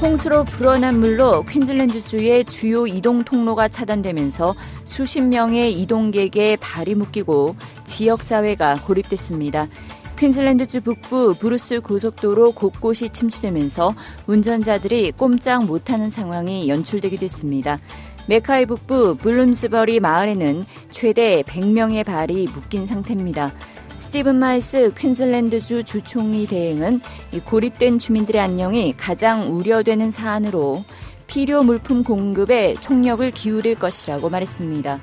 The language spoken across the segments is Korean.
홍수로 불어난 물로 퀸즐랜드주의 주요 이동 통로가 차단되면서 수십 명의 이동객의 발이 묶이고 지역사회가 고립됐습니다. 퀸즐랜드주 북부 브루스 고속도로 곳곳이 침수되면서 운전자들이 꼼짝 못하는 상황이 연출되기도 했습니다. 메카이 북부 블룸스버리 마을에는 최대 100명의 발이 묶인 상태입니다. 스티븐 마일스 퀸즐랜드주 주총리 대행은 고립된 주민들의 안녕이 가장 우려되는 사안으로 필요 물품 공급에 총력을 기울일 것이라고 말했습니다.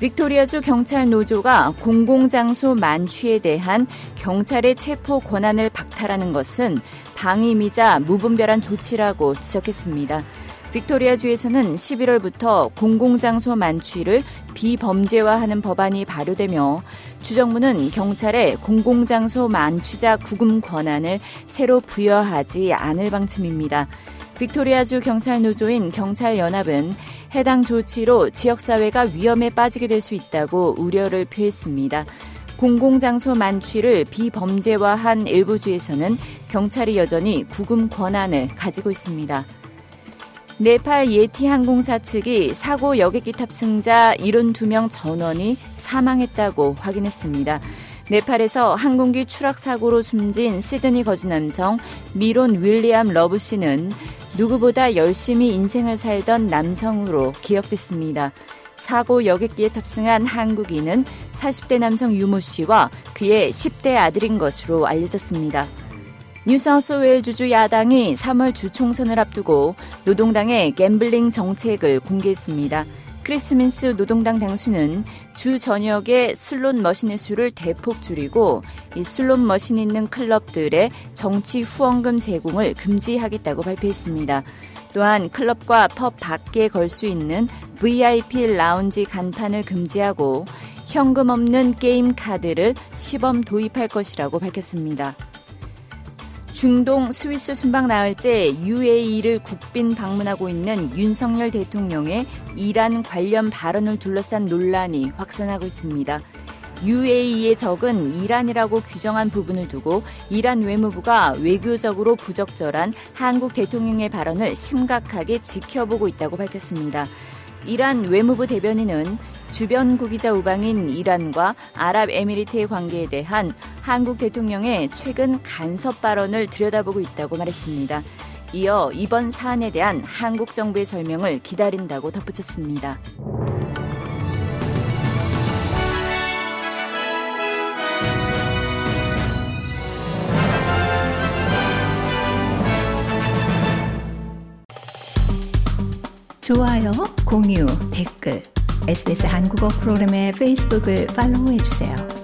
빅토리아주 경찰 노조가 공공장소 만취에 대한 경찰의 체포 권한을 박탈하는 것은 방임이자 무분별한 조치라고 지적했습니다. 빅토리아주에서는 11월부터 공공장소 만취를 비범죄화하는 법안이 발효되며 주정부는 경찰에 공공장소 만취자 구금 권한을 새로 부여하지 않을 방침입니다. 빅토리아주 경찰 노조인 경찰연합은 해당 조치로 지역사회가 위험에 빠지게 될 수 있다고 우려를 표했습니다. 공공장소 만취를 비범죄화한 일부 주에서는 경찰이 여전히 구금 권한을 가지고 있습니다. 네팔 예티 항공사 측이 사고 여객기 탑승자 72명 전원이 사망했다고 확인했습니다. 네팔에서 항공기 추락 사고로 숨진 시드니 거주 남성 미론 윌리엄 러브 씨는 누구보다 열심히 인생을 살던 남성으로 기억됐습니다. 사고 여객기에 탑승한 한국인은 40대 남성 유모 씨와 그의 10대 아들인 것으로 알려졌습니다. 뉴사우스웨일스주 야당이 3월 주 총선을 앞두고 노동당의 gambling 정책을 공개했습니다. 크리스 민스 노동당 당수는 주 전역에 슬롯 머신의 수를 대폭 줄이고 이 슬롯 머신 있는 클럽들의 정치 후원금 제공을 금지하겠다고 발표했습니다. 또한 클럽과 펍 밖에 걸 수 있는 VIP 라운지 간판을 금지하고 현금 없는 게임 카드를 시범 도입할 것이라고 밝혔습니다. 중동 스위스 순방 나흘째 UAE를 국빈 방문하고 있는 윤석열 대통령의 이란 관련 발언을 둘러싼 논란이 확산하고 있습니다. UAE의 적은 이란이라고 규정한 부분을 두고 이란 외무부가 외교적으로 부적절한 한국 대통령의 발언을 심각하게 지켜보고 있다고 밝혔습니다. 이란 외무부 대변인은 주변 국이자 우방인 이란과 아랍에미리트의 관계에 대한 한국 대통령의 최근 간섭 발언을 들여다보고 있다고 말했습니다. 이어 이번 사안에 대한 한국 정부의 설명을 기다린다고 덧붙였습니다. 좋아요, 공유, 댓글 SBS 한국어 프로그램의 페이스북을 팔로우해 주세요.